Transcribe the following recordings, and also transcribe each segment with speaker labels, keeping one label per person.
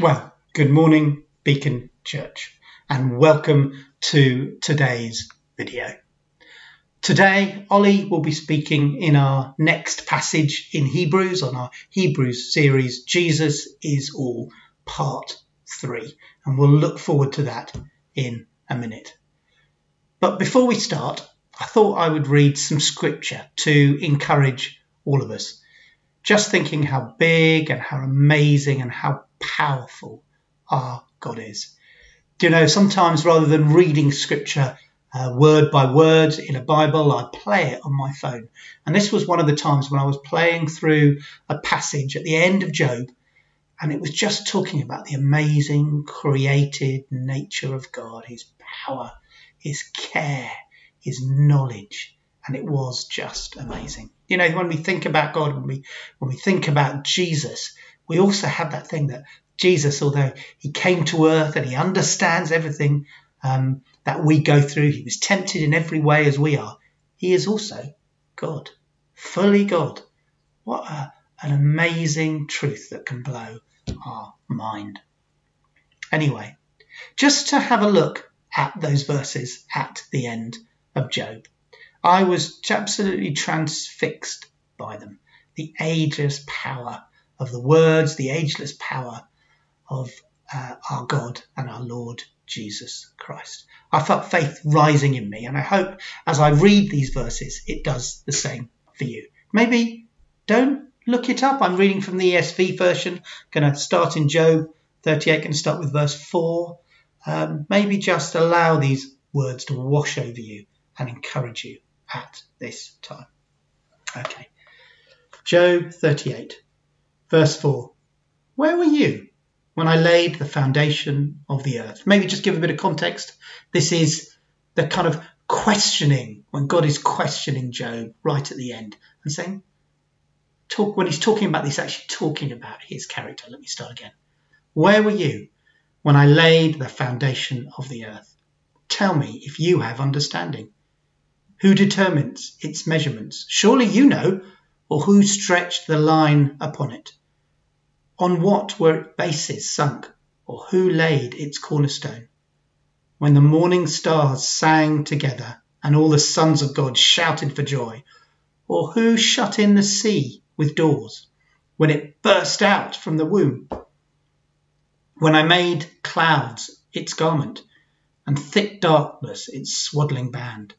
Speaker 1: Well, good morning, Beacon Church, and welcome to today's video. Today, Ollie will be speaking in our next passage in Hebrews on our Hebrews series, Jesus is All, Part 3, and we'll look forward to that in a minute. But before we start, I thought I would read some scripture to encourage all of us. Just thinking how big and how amazing and how powerful our God is. Do you know, sometimes rather than reading scripture uh, word by word in a Bible, I play it on my phone. And this was one of the times when I was playing through a passage at the end of Job, and it was just talking about the amazing created nature of God, his power, his care, his knowledge, and it was just amazing. You know, when we think about God, when we when we think about Jesus, we also have that thing that Jesus, although he came to earth and he understands everything um, that we go through, he was tempted in every way as we are. He is also God, fully God. What a, an amazing truth that can blow our mind. Anyway, just to have a look at those verses at the end of Job, I was absolutely transfixed by them. The ageless power of the words, the ageless power of uh, our God and our Lord Jesus Christ. I felt faith rising in me, and I hope as I read these verses, it does the same for you. Maybe don't look it up. I'm reading from the ESV version. Going to start in Job 38, going to start with verse 4. Um, maybe just allow these words to wash over you and encourage you at this time. Okay. Job 38, verse 4. Where were you when I laid the foundation of the earth. Maybe just give a bit of context. This is the kind of questioning when God is questioning Job right at the end and saying, talk when he's talking about this, actually talking about his character. Let me start again. Where were you when I laid the foundation of the earth? Tell me if you have understanding. Who determines its measurements? Surely you know, or who stretched the line upon it? On what were its bases sunk, or who laid its cornerstone? When the morning stars sang together, and all the sons of God shouted for joy, or who shut in the sea with doors, when it burst out from the womb? When I made clouds its garment, and thick darkness its swaddling band,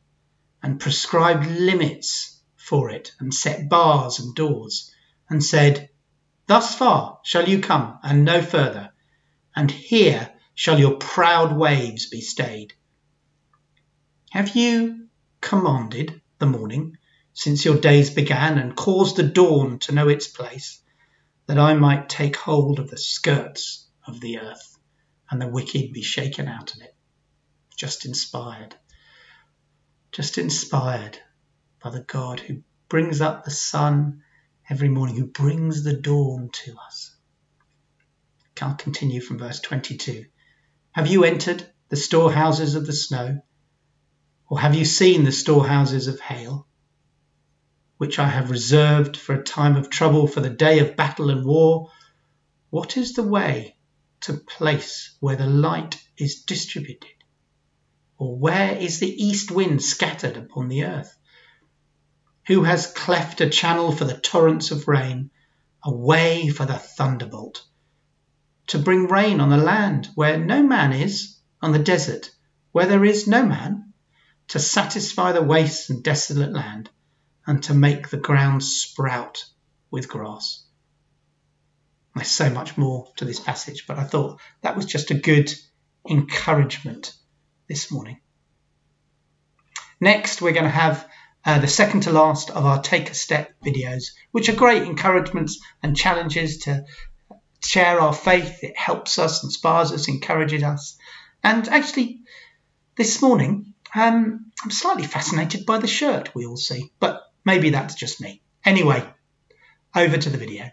Speaker 1: and prescribed limits for it, and set bars and doors, and said, Thus far shall you come, and no further, and here shall your proud waves be stayed. Have you commanded the morning since your days began, and caused the dawn to know its place, that I might take hold of the skirts of the earth, and the wicked be shaken out of it? Just inspired, just inspired by the God who brings up the sun every morning, who brings the dawn to us. I'll continue from verse 22. Have you entered the storehouses of the snow? Or have you seen the storehouses of hail, which I have reserved for a time of trouble, for the day of battle and war? What is the way to place where the light is distributed? Or where is the east wind scattered upon the earth? Who has cleft a channel for the torrents of rain, a way for the thunderbolt? To bring rain on the land where no man is, on the desert where there is no man, to satisfy the waste and desolate land, and to make the ground sprout with grass. There's so much more to this passage, but I thought that was just a good encouragement this morning. Next, we're going to have uh, the second to last of our Take a Step videos, which are great encouragements and challenges to share our faith. It helps us, inspires us, encourages us. And actually, this morning, um, I'm slightly fascinated by the shirt we all see, but maybe that's just me. Anyway, over to the video.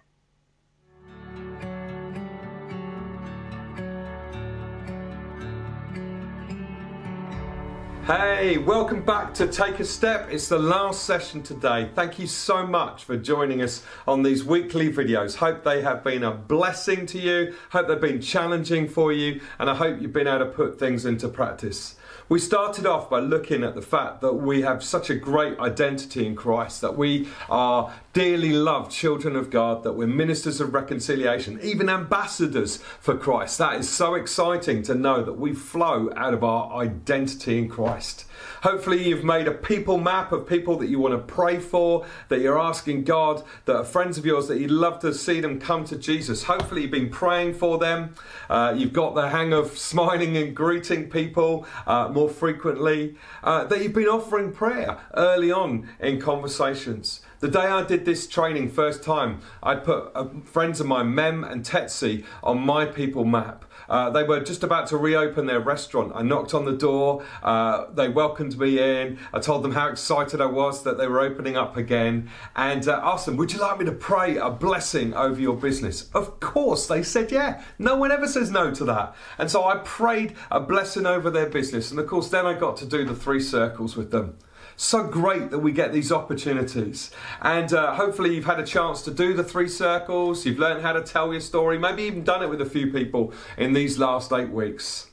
Speaker 2: Hey, welcome back to Take a Step. It's the last session today. Thank you so much for joining us on these weekly videos. Hope they have been a blessing to you, hope they've been challenging for you, and I hope you've been able to put things into practice. We started off by looking at the fact that we have such a great identity in Christ, that we are dearly loved children of God, that we're ministers of reconciliation, even ambassadors for Christ. That is so exciting to know that we flow out of our identity in Christ. Hopefully, you've made a people map of people that you want to pray for, that you're asking God, that are friends of yours, that you'd love to see them come to Jesus. Hopefully, you've been praying for them. Uh, you've got the hang of smiling and greeting people uh, more frequently. Uh, that you've been offering prayer early on in conversations. The day I did this training first time, I put uh, friends of mine, Mem and Tetsi, on my people map. Uh, they were just about to reopen their restaurant. I knocked on the door. Uh, they welcomed me in. I told them how excited I was that they were opening up again and uh, asked them, Would you like me to pray a blessing over your business? Of course, they said, Yeah. No one ever says no to that. And so I prayed a blessing over their business. And of course, then I got to do the three circles with them so great that we get these opportunities. And uh, hopefully, you've had a chance to do the three circles, you've learned how to tell your story, maybe even done it with a few people in these last eight weeks.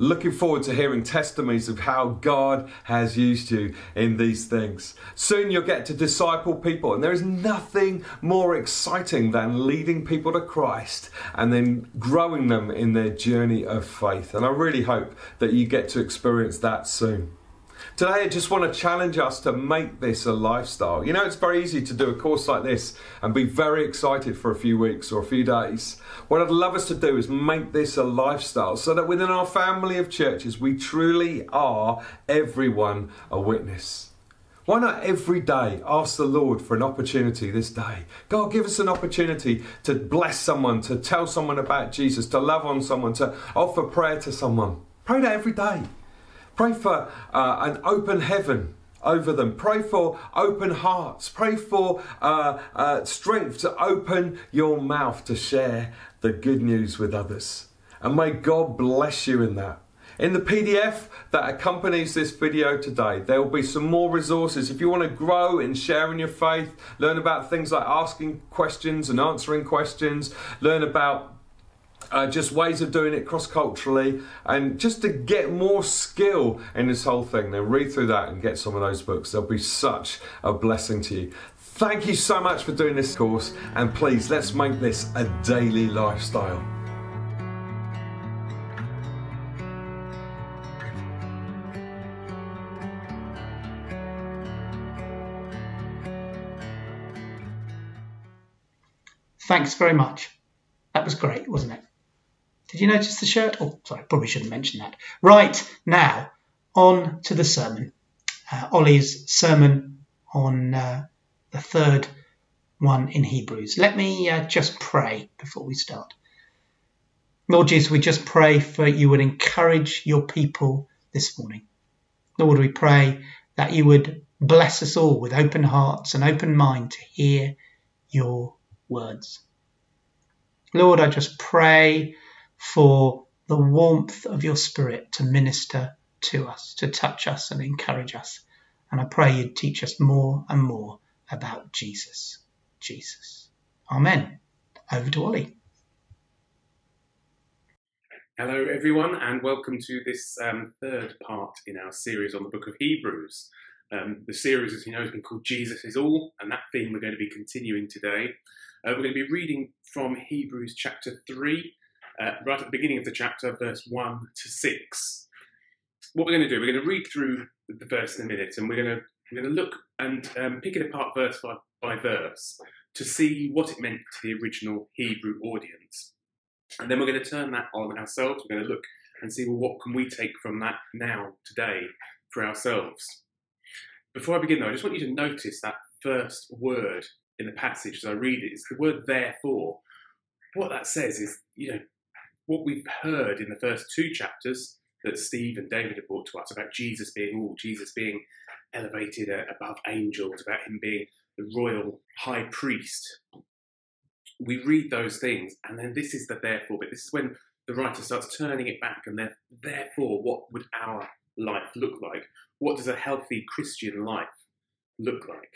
Speaker 2: Looking forward to hearing testimonies of how God has used you in these things. Soon you'll get to disciple people, and there is nothing more exciting than leading people to Christ and then growing them in their journey of faith. And I really hope that you get to experience that soon. Today, I just want to challenge us to make this a lifestyle. You know, it's very easy to do a course like this and be very excited for a few weeks or a few days. What I'd love us to do is make this a lifestyle so that within our family of churches, we truly are everyone a witness. Why not every day ask the Lord for an opportunity this day? God, give us an opportunity to bless someone, to tell someone about Jesus, to love on someone, to offer prayer to someone. Pray that every day. Pray for uh, an open heaven over them. Pray for open hearts. Pray for uh, uh, strength to open your mouth to share the good news with others. And may God bless you in that. In the PDF that accompanies this video today, there will be some more resources. If you want to grow in sharing your faith, learn about things like asking questions and answering questions, learn about uh, just ways of doing it cross culturally, and just to get more skill in this whole thing, then read through that and get some of those books. They'll be such a blessing to you. Thank you so much for doing this course, and please let's make this a daily lifestyle.
Speaker 1: Thanks very much. That was great, wasn't it? Did you notice the shirt? Oh, sorry, probably shouldn't mention that. Right, now, on to the sermon. Uh, Ollie's sermon on uh, the third one in Hebrews. Let me uh, just pray before we start. Lord Jesus, we just pray for you would encourage your people this morning. Lord, we pray that you would bless us all with open hearts and open mind to hear your words. Lord, I just pray for the warmth of your spirit to minister to us, to touch us and encourage us. And I pray you'd teach us more and more about Jesus. Jesus. Amen. Over to Ollie.
Speaker 3: Hello, everyone, and welcome to this um, third part in our series on the book of Hebrews. Um, the series, as you know, has been called Jesus is All, and that theme we're going to be continuing today. Uh, we're going to be reading from Hebrews chapter 3, uh, right at the beginning of the chapter, verse 1 to 6. What we're going to do, we're going to read through the verse in a minute and we're going to, we're going to look and um, pick it apart verse by, by verse to see what it meant to the original Hebrew audience. And then we're going to turn that on ourselves. We're going to look and see, well, what can we take from that now, today, for ourselves? Before I begin, though, I just want you to notice that first word in the passage as I read it. It's the word therefore. What that says is, you know, what we've heard in the first two chapters that Steve and David have brought to us about Jesus being all, Jesus being elevated uh, above angels, about him being the royal high priest. We read those things, and then this is the therefore bit. This is when the writer starts turning it back, and then therefore, what would our life look like? What does a healthy Christian life look like?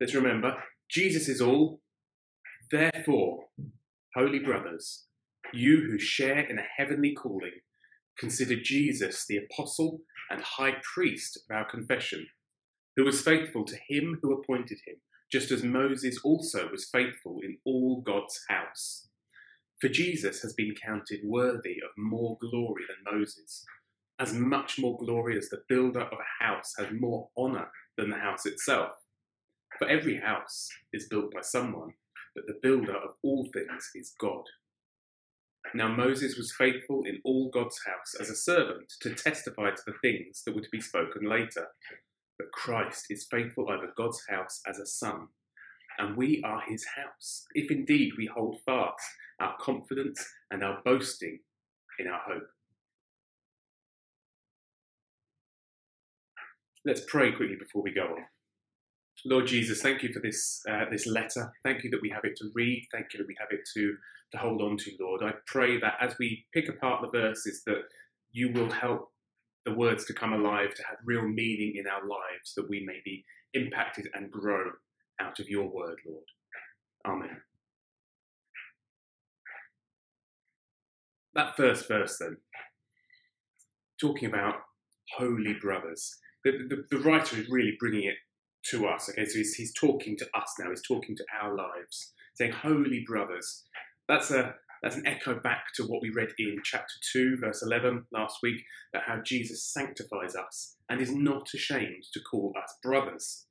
Speaker 3: Let's remember Jesus is all. Therefore, holy brothers, you who share in a heavenly calling, consider Jesus the apostle and high priest of our confession, who was faithful to him who appointed him, just as Moses also was faithful in all God's house. For Jesus has been counted worthy of more glory than Moses, as much more glory as the builder of a house has more honour than the house itself. For every house is built by someone, but the builder of all things is God. Now Moses was faithful in all God's house as a servant to testify to the things that were to be spoken later. But Christ is faithful over God's house as a son, and we are his house, if indeed we hold fast our confidence and our boasting in our hope. Let's pray quickly before we go on. Lord Jesus, thank you for this uh, this letter. Thank you that we have it to read. Thank you that we have it to to hold on to, Lord. I pray that as we pick apart the verses, that you will help the words to come alive, to have real meaning in our lives, that we may be impacted and grow out of your word, Lord. Amen. That first verse, then, talking about holy brothers. The, the, the writer is really bringing it to us. Okay, so he's, he's talking to us now. He's talking to our lives, saying, "Holy brothers." That's a that's an echo back to what we read in chapter two, verse eleven last week, about how Jesus sanctifies us and is not ashamed to call us brothers.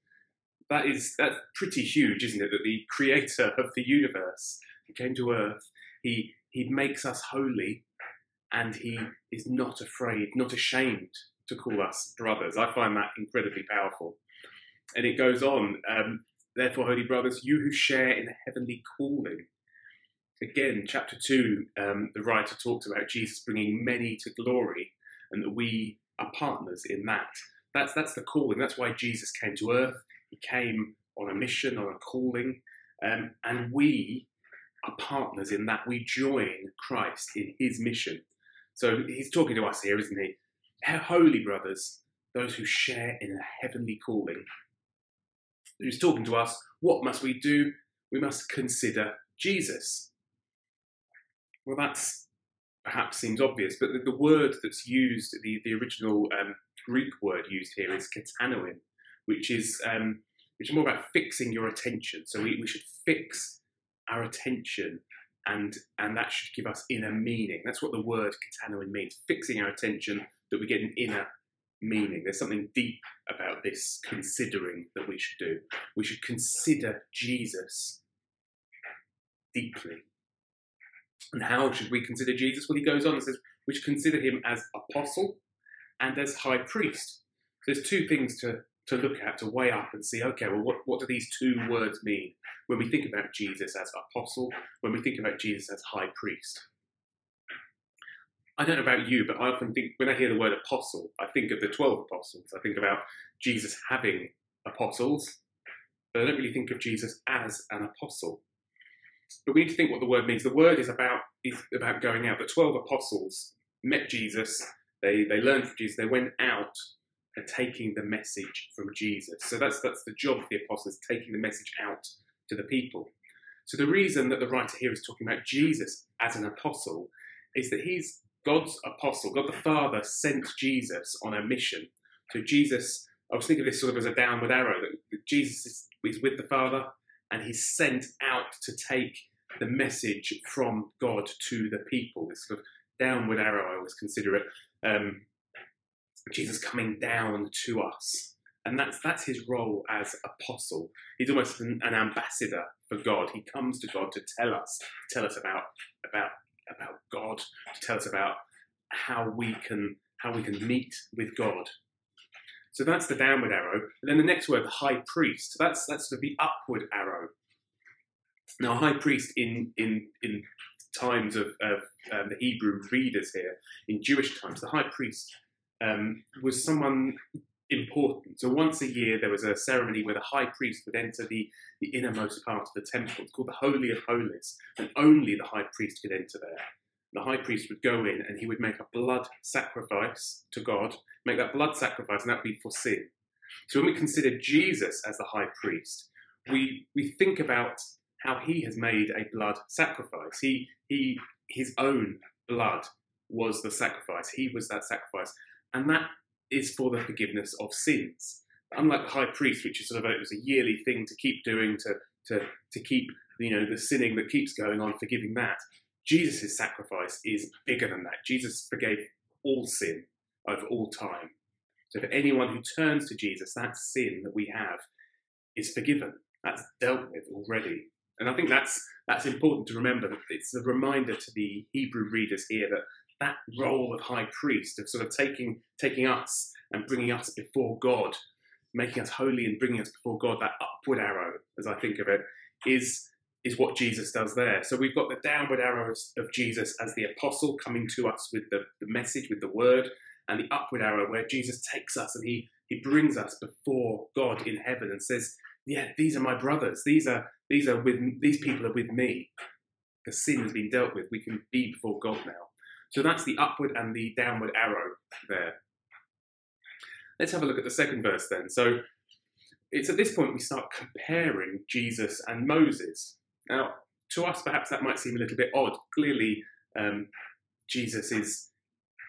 Speaker 3: That is that's pretty huge, isn't it? That the Creator of the universe, who came to earth, he he makes us holy, and he is not afraid, not ashamed to call us brothers. I find that incredibly powerful. And it goes on, um, therefore, holy brothers, you who share in the heavenly calling. Again, chapter 2, um, the writer talks about Jesus bringing many to glory and that we are partners in that. That's, that's the calling. That's why Jesus came to earth. He came on a mission, on a calling. Um, and we are partners in that. We join Christ in his mission. So he's talking to us here, isn't he? Holy brothers, those who share in a heavenly calling who's talking to us, what must we do? We must consider Jesus. Well, that's perhaps seems obvious, but the, the word that's used, the, the original um, Greek word used here is katanoin, which is um, which is more about fixing your attention. So we, we should fix our attention and and that should give us inner meaning. That's what the word katanoin means, fixing our attention that we get an inner meaning. There's something deep about this considering that we should do. We should consider Jesus deeply. And how should we consider Jesus? Well, he goes on and says we should consider him as apostle and as high priest. So there's two things to, to look at, to weigh up and see, okay, well, what, what do these two words mean when we think about Jesus as apostle, when we think about Jesus as high priest? I don't know about you, but I often think when I hear the word apostle, I think of the 12 apostles. I think about Jesus having apostles, but I don't really think of Jesus as an apostle. But we need to think what the word means. The word is about is about going out. The 12 apostles met Jesus, they, they learned from Jesus, they went out and taking the message from Jesus. So that's that's the job of the apostles, taking the message out to the people. So the reason that the writer here is talking about Jesus as an apostle is that he's God's apostle, God the Father sent Jesus on a mission. So Jesus, I was thinking of this sort of as a downward arrow, that Jesus is, is with the Father and he's sent out to take the message from God to the people. This sort of downward arrow, I always consider it. Um, Jesus coming down to us. And that's that's his role as apostle. He's almost an, an ambassador for God. He comes to God to tell us, tell us about about about God, to tell us about how we can how we can meet with God. So that's the downward arrow. And then the next word, high priest. That's that's sort of the upward arrow. Now, high priest in in in times of, of um, the Hebrew readers here, in Jewish times, the high priest um, was someone important. So once a year there was a ceremony where the high priest would enter the, the innermost part of the temple. It's called the Holy of Holies, and only the high priest could enter there. the high priest would go in and he would make a blood sacrifice to God, make that blood sacrifice, and that would be for sin. So when we consider Jesus as the high priest, we, we think about how he has made a blood sacrifice. He, he, his own blood was the sacrifice. He was that sacrifice. And that is for the forgiveness of sins. Unlike the high priest, which is sort of a, it was a yearly thing to keep doing to, to, to keep you know the sinning that keeps going on, forgiving that. Jesus' sacrifice is bigger than that. Jesus forgave all sin over all time. So for anyone who turns to Jesus, that sin that we have is forgiven. That's dealt with already. And I think that's that's important to remember. It's a reminder to the Hebrew readers here that that role of high priest, of sort of taking taking us and bringing us before God, making us holy and bringing us before God, that upward arrow, as I think of it, is is what Jesus does there. So we've got the downward arrows of Jesus as the apostle coming to us with the, the message, with the word, and the upward arrow where Jesus takes us and he he brings us before God in heaven and says, "Yeah, these are my brothers. These are these are with these people are with me. The sin has been dealt with. We can be before God now." So that's the upward and the downward arrow there. Let's have a look at the second verse then. So it's at this point we start comparing Jesus and Moses. Now, to us, perhaps that might seem a little bit odd. Clearly, um, Jesus is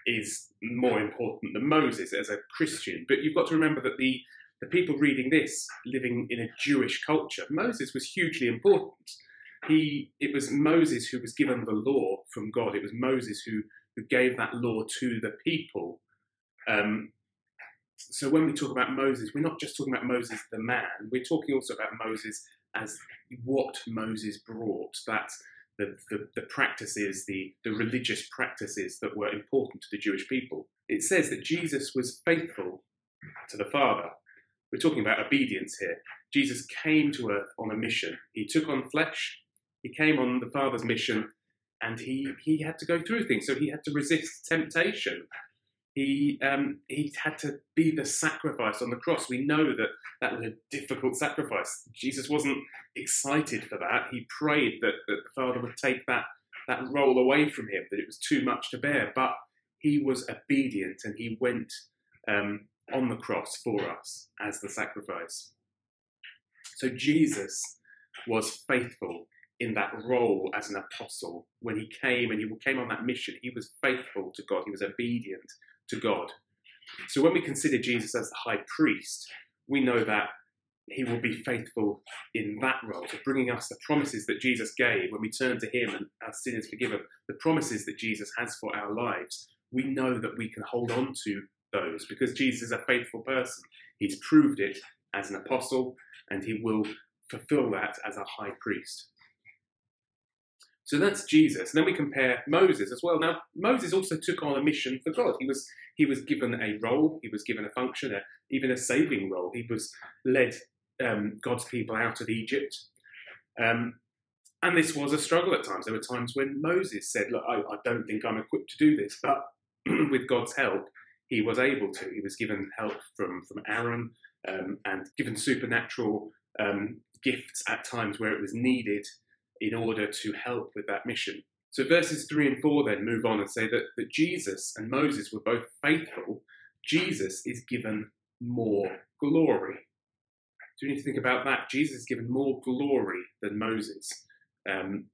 Speaker 3: is more important than Moses as a Christian. But you've got to remember that the the people reading this, living in a Jewish culture, Moses was hugely important. He, it was Moses who was given the law from God. It was Moses who, who gave that law to the people. Um, so when we talk about Moses, we're not just talking about Moses the man. We're talking also about Moses as what Moses brought. That the, the, the practices, the, the religious practices that were important to the Jewish people. It says that Jesus was faithful to the Father. We're talking about obedience here. Jesus came to earth on a mission. He took on flesh. He came on the Father's mission, and he he had to go through things. So he had to resist temptation. He um, he had to be the sacrifice on the cross. We know that that was a difficult sacrifice. Jesus wasn't excited for that. He prayed that, that the Father would take that that role away from him, that it was too much to bear. But he was obedient, and he went um, on the cross for us as the sacrifice. So Jesus was faithful in that role as an apostle. When he came and he came on that mission, he was faithful to God, he was obedient to God. So when we consider Jesus as the high priest, we know that he will be faithful in that role, so bringing us the promises that Jesus gave when we turn to him and our sin is forgiven, the promises that Jesus has for our lives. We know that we can hold on to those because Jesus is a faithful person. He's proved it as an apostle and he will fulfill that as a high priest. So that's Jesus. And then we compare Moses as well. Now, Moses also took on a mission for God. He was he was given a role, he was given a function, a, even a saving role. He was led um, God's people out of Egypt. Um, and this was a struggle at times. There were times when Moses said, Look, I, I don't think I'm equipped to do this. But with God's help, he was able to. He was given help from, from Aaron um, and given supernatural um, gifts at times where it was needed in order to help with that mission. So verses 3 and 4 then move on and say that, that Jesus and Moses were both faithful. Jesus is given more glory. So you need to think about that. Jesus is given more glory than Moses. Um,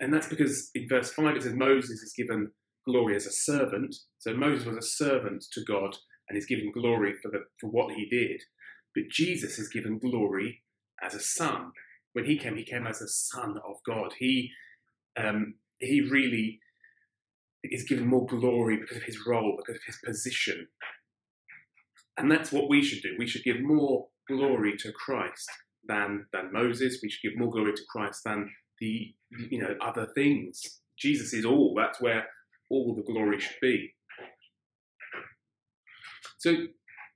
Speaker 3: and that's because in verse 5 it says Moses is given glory as a servant. So Moses was a servant to God and is given glory for, the, for what he did. But Jesus is given glory as a son. When he came, he came as a son of God. He, um, he really is given more glory because of his role, because of his position. And that's what we should do. We should give more glory to Christ than, than Moses. We should give more glory to Christ than the you know other things. Jesus is all. That's where all the glory should be. So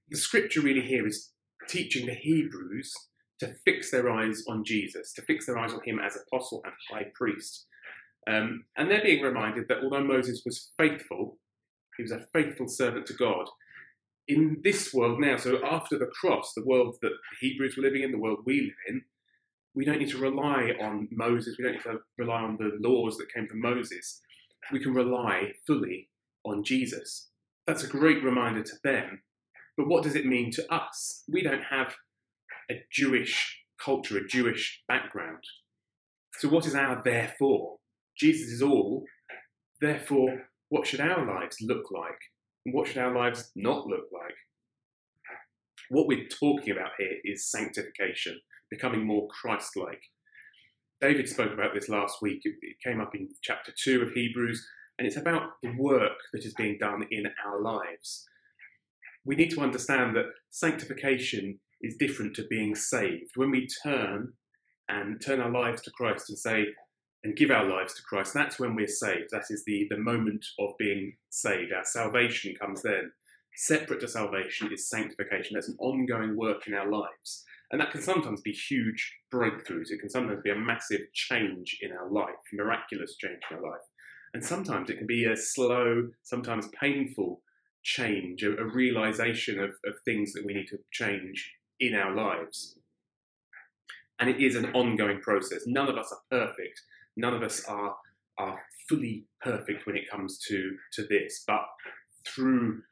Speaker 3: the scripture really here is teaching the Hebrews to fix their eyes on Jesus, to fix their eyes on him as apostle and high priest. Um, and they're being reminded that although Moses was faithful, he was a faithful servant to God. In this world now, so after the cross, the world that the Hebrews were living in, the world we live in, we don't need to rely on Moses, we don't need to rely on the laws that came from Moses. We can rely fully on Jesus. That's a great reminder to them. But what does it mean to us? We don't have a Jewish culture, a Jewish background. So, what is our therefore? Jesus is all. Therefore, what should our lives look like? And what should our lives not look like? What we're talking about here is sanctification, becoming more Christ like. David spoke about this last week. It came up in chapter 2 of Hebrews, and it's about the work that is being done in our lives. We need to understand that sanctification is different to being saved. When we turn and turn our lives to Christ and say, and give our lives to Christ, that's when we're saved. That is the, the moment of being saved. Our salvation comes then. Separate to salvation is sanctification. That's an ongoing work in our lives. And that can sometimes be huge breakthroughs. It can sometimes be a massive change in our life, miraculous change in our life. And sometimes it can be a slow, sometimes painful change, a, a realization of, of things that we need to change in our lives. And it is an ongoing process. None of us are perfect. None of us are, are fully perfect when it comes to, to this. But through,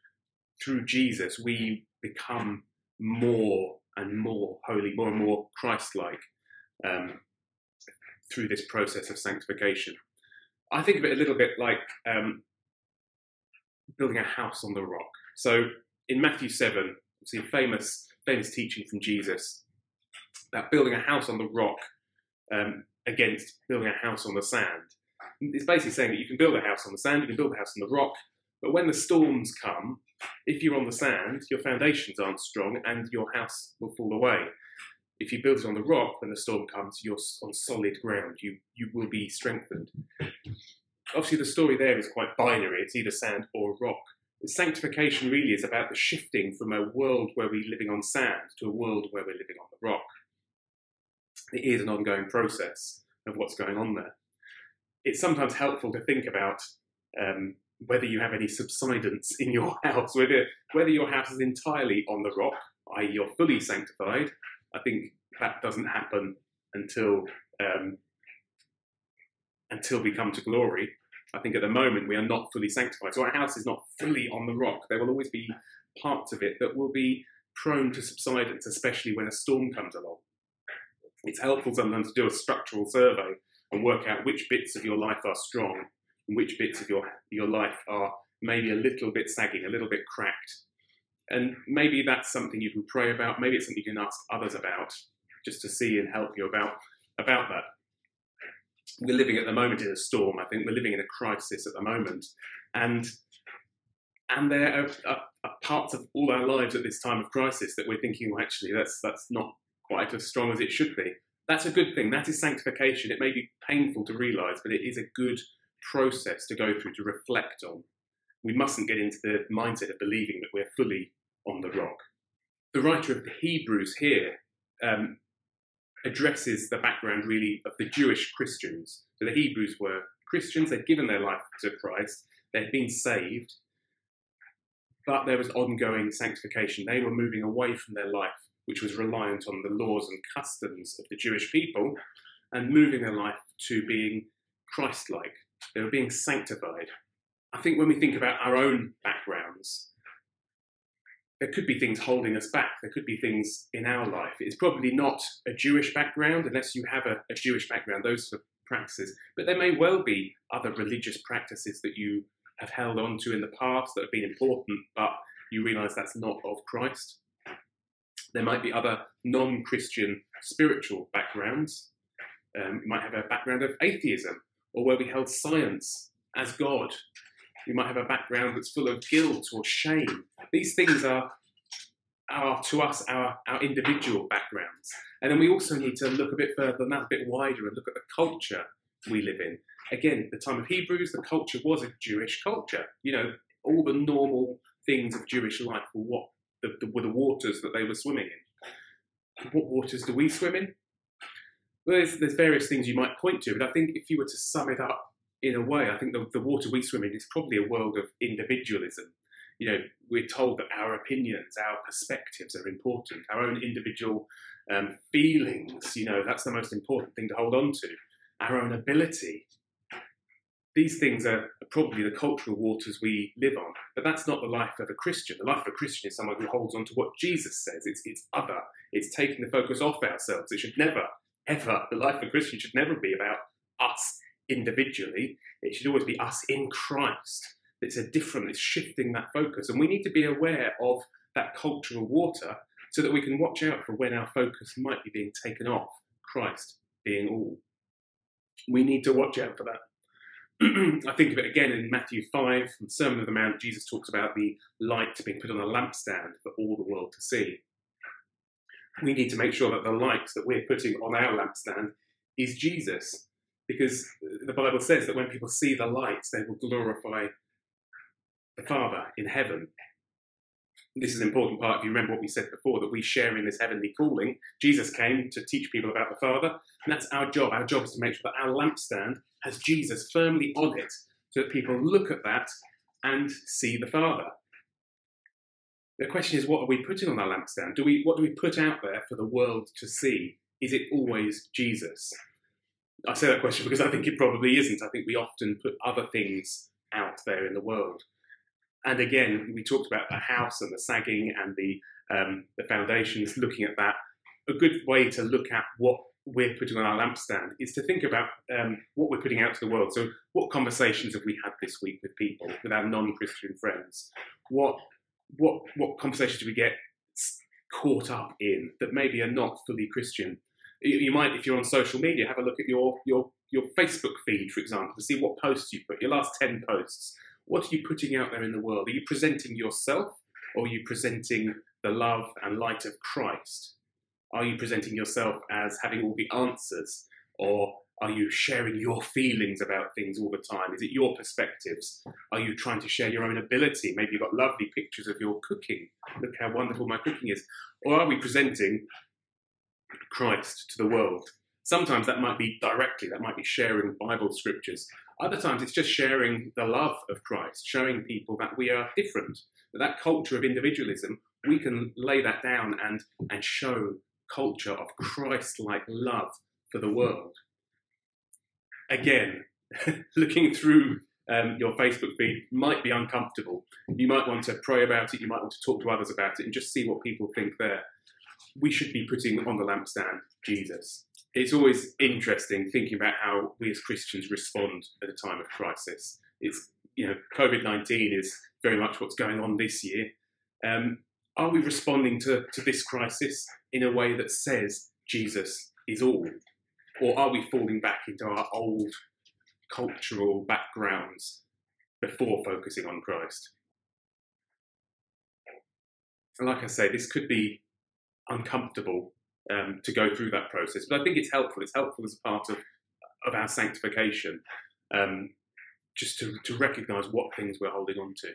Speaker 3: through Jesus, we become more and more holy, more and more Christ like um, through this process of sanctification. I think of it a little bit like um, building a house on the rock. So in Matthew 7, see a famous, famous teaching from Jesus about building a house on the rock um, against building a house on the sand. It's basically saying that you can build a house on the sand, you can build a house on the rock, but when the storms come, if you're on the sand, your foundations aren't strong and your house will fall away. If you build it on the rock, when the storm comes, you're on solid ground. You you will be strengthened. Obviously, the story there is quite binary. It's either sand or rock. Sanctification really is about the shifting from a world where we're living on sand to a world where we're living on the rock. It is an ongoing process of what's going on there. It's sometimes helpful to think about um, whether you have any subsidence in your house, whether whether your house is entirely on the rock, i.e., you're fully sanctified. I think that doesn't happen until um, until we come to glory. I think at the moment we are not fully sanctified. So our house is not fully on the rock. There will always be parts of it that will be prone to subsidence, especially when a storm comes along. It's helpful sometimes to do a structural survey and work out which bits of your life are strong and which bits of your, your life are maybe a little bit sagging, a little bit cracked. And maybe that's something you can pray about. Maybe it's something you can ask others about just to see and help you about, about that we're living at the moment in a storm. I think we're living in a crisis at the moment, and and there are, are, are, parts of all our lives at this time of crisis that we're thinking, well, actually, that's that's not quite as strong as it should be. That's a good thing. That is sanctification. It may be painful to realise, but it is a good process to go through to reflect on. We mustn't get into the mindset of believing that we're fully on the rock. The writer of the Hebrews here um, addresses the background really of the Jewish Christians. So the Hebrews were Christians, they'd given their life to Christ, they'd been saved, but there was ongoing sanctification. They were moving away from their life, which was reliant on the laws and customs of the Jewish people, and moving their life to being Christ like. They were being sanctified. I think when we think about our own backgrounds, there could be things holding us back. There could be things in our life. It's probably not a Jewish background, unless you have a, a, Jewish background, those sort of practices. But there may well be other religious practices that you have held on to in the past that have been important, but you realize that's not of Christ. There might be other non Christian spiritual backgrounds. Um, you might have a background of atheism, or where we held science as God we might have a background that's full of guilt or shame. These things are, are to us, our, our individual backgrounds. And then we also need to look a bit further than that, a bit wider, and look at the culture we live in. Again, the time of Hebrews, the culture was a Jewish culture. You know, all the normal things of Jewish life were what the, the, were the waters that they were swimming in. What waters do we swim in? Well, there's, there's various things you might point to, but I think if you were to sum it up in a way, I think the, the water we swim in is probably a world of individualism. You know, we're told that our opinions, our perspectives are important, our own individual um, feelings. You know, that's the most important thing to hold on to. Our own ability. These things are probably the cultural waters we live on, but that's not the life of a Christian. The life of a Christian is someone who holds on to what Jesus says. It's, it's other. It's taking the focus off ourselves. It should never, ever, the life of a Christian should never be about us individually. It should always be us in Christ. It's a different, it's shifting that focus. And we need to be aware of that cultural water so that we can watch out for when our focus might be being taken off Christ being all. We need to watch out for that. I think of it again in Matthew 5, the Sermon of the Mount, Jesus talks about the light being put on a lampstand for all the world to see. We need to make sure that the light that we're putting on our lampstand is Jesus, because the Bible says that when people see the light, they will glorify the Father in heaven this is an important part if you remember what we said before that we share in this heavenly calling. Jesus came to teach people about the Father, and that's our job. Our job is to make sure that our lampstand has Jesus firmly on it so that people look at that and see the Father. The question is, what are we putting on our lampstand? Do we, what do we put out there for the world to see? Is it always Jesus? I say that question because I think it probably isn't. I think we often put other things out there in the world. And again, we talked about the house and the sagging and the um, the foundations. Looking at that, a good way to look at what we're putting on our lampstand is to think about um, what we're putting out to the world. So, what conversations have we had this week with people, with our non-Christian friends? What what what conversations do we get caught up in that maybe are not fully Christian? You, might, if you're on social media, have a look at your your your Facebook feed, for example, to see what posts you put. Your last ten posts what are you putting out there in the world? Are you presenting yourself or are you presenting the love and light of Christ? Are you presenting yourself as having all the answers or are you sharing your feelings about things all the time? Is it your perspectives? Are you trying to share your own ability? Maybe you've got lovely pictures of your cooking. Look how wonderful my cooking is. Or are we presenting Christ to the world? Sometimes that might be directly, that might be sharing Bible scriptures. Other times it's just sharing the love of Christ, showing people that we are different. That, that culture of individualism, we can lay that down and, and show culture of Christ-like love for the world. Again, looking through um, your Facebook feed might be uncomfortable. You might want to pray about it, you might want to talk to others about it and just see what people think there. We should be putting on the lampstand Jesus it's always interesting thinking about how we as Christians respond at a time of crisis. It's you know COVID nineteen is very much what's going on this year. Um, are we responding to, to this crisis in a way that says Jesus is all, or are we falling back into our old cultural backgrounds before focusing on Christ? And like I say, this could be uncomfortable um, to go through that process. But I think it's helpful. It's helpful as a part of, of our sanctification, um, just to, to recognise what things we're holding on to.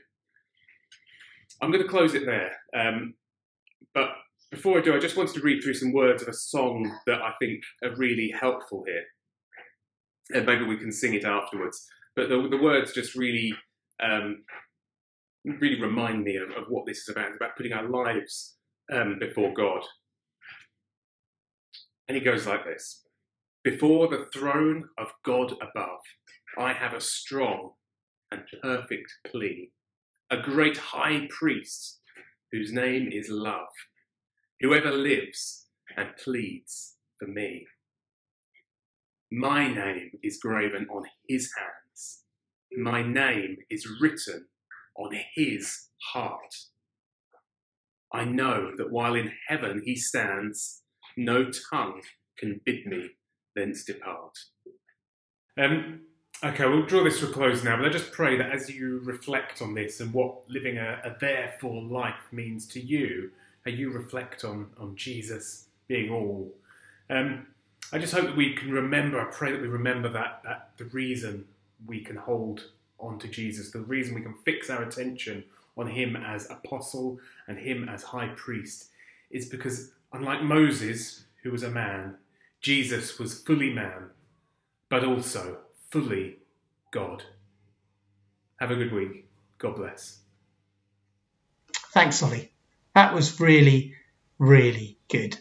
Speaker 3: I'm going to close it there. Um, but before I do, I just wanted to read through some words of a song that I think are really helpful here. And maybe we can sing it afterwards. But the, the words just really, um, really remind me of, of, what this is about. It's about putting our lives um, before God and he goes like this Before the throne of God above, I have a strong and perfect plea, a great high priest whose name is love, whoever lives and pleads for me. My name is graven on his hands, my name is written on his heart. I know that while in heaven he stands, no tongue can bid me thence depart. Um, okay, we'll draw this to a close now, but I just pray that as you reflect on this and what living a, a therefore life means to you, how you reflect on, on Jesus being all. Um, I just hope that we can remember, I pray that we remember that, that the reason we can hold on to Jesus, the reason we can fix our attention on him as apostle and him as high priest is because Unlike Moses, who was a man, Jesus was fully man, but also fully God. Have a good week. God bless.
Speaker 1: Thanks, Ollie. That was really, really good.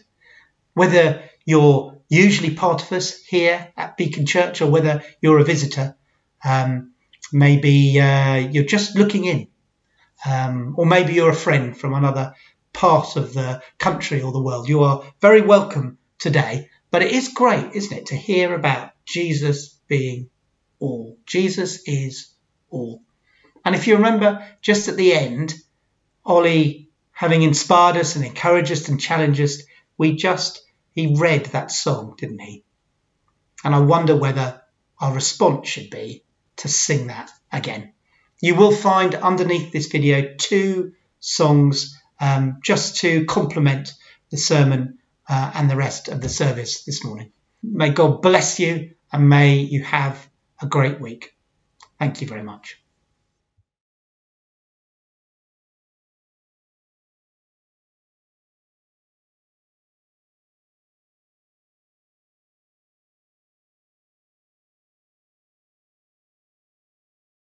Speaker 1: Whether you're usually part of us here at Beacon Church or whether you're a visitor, um, maybe uh, you're just looking in, um, or maybe you're a friend from another part of the country or the world. You are very welcome today. But it is great, isn't it, to hear about Jesus being all. Jesus is all. And if you remember, just at the end, Ollie, having inspired us and encouraged us and challenged us, we just, he read that song, didn't he? And I wonder whether our response should be to sing that again. You will find underneath this video two songs um, just to complement the sermon uh, and the rest of the service this morning. May God bless you and may you have a great week. Thank you very much.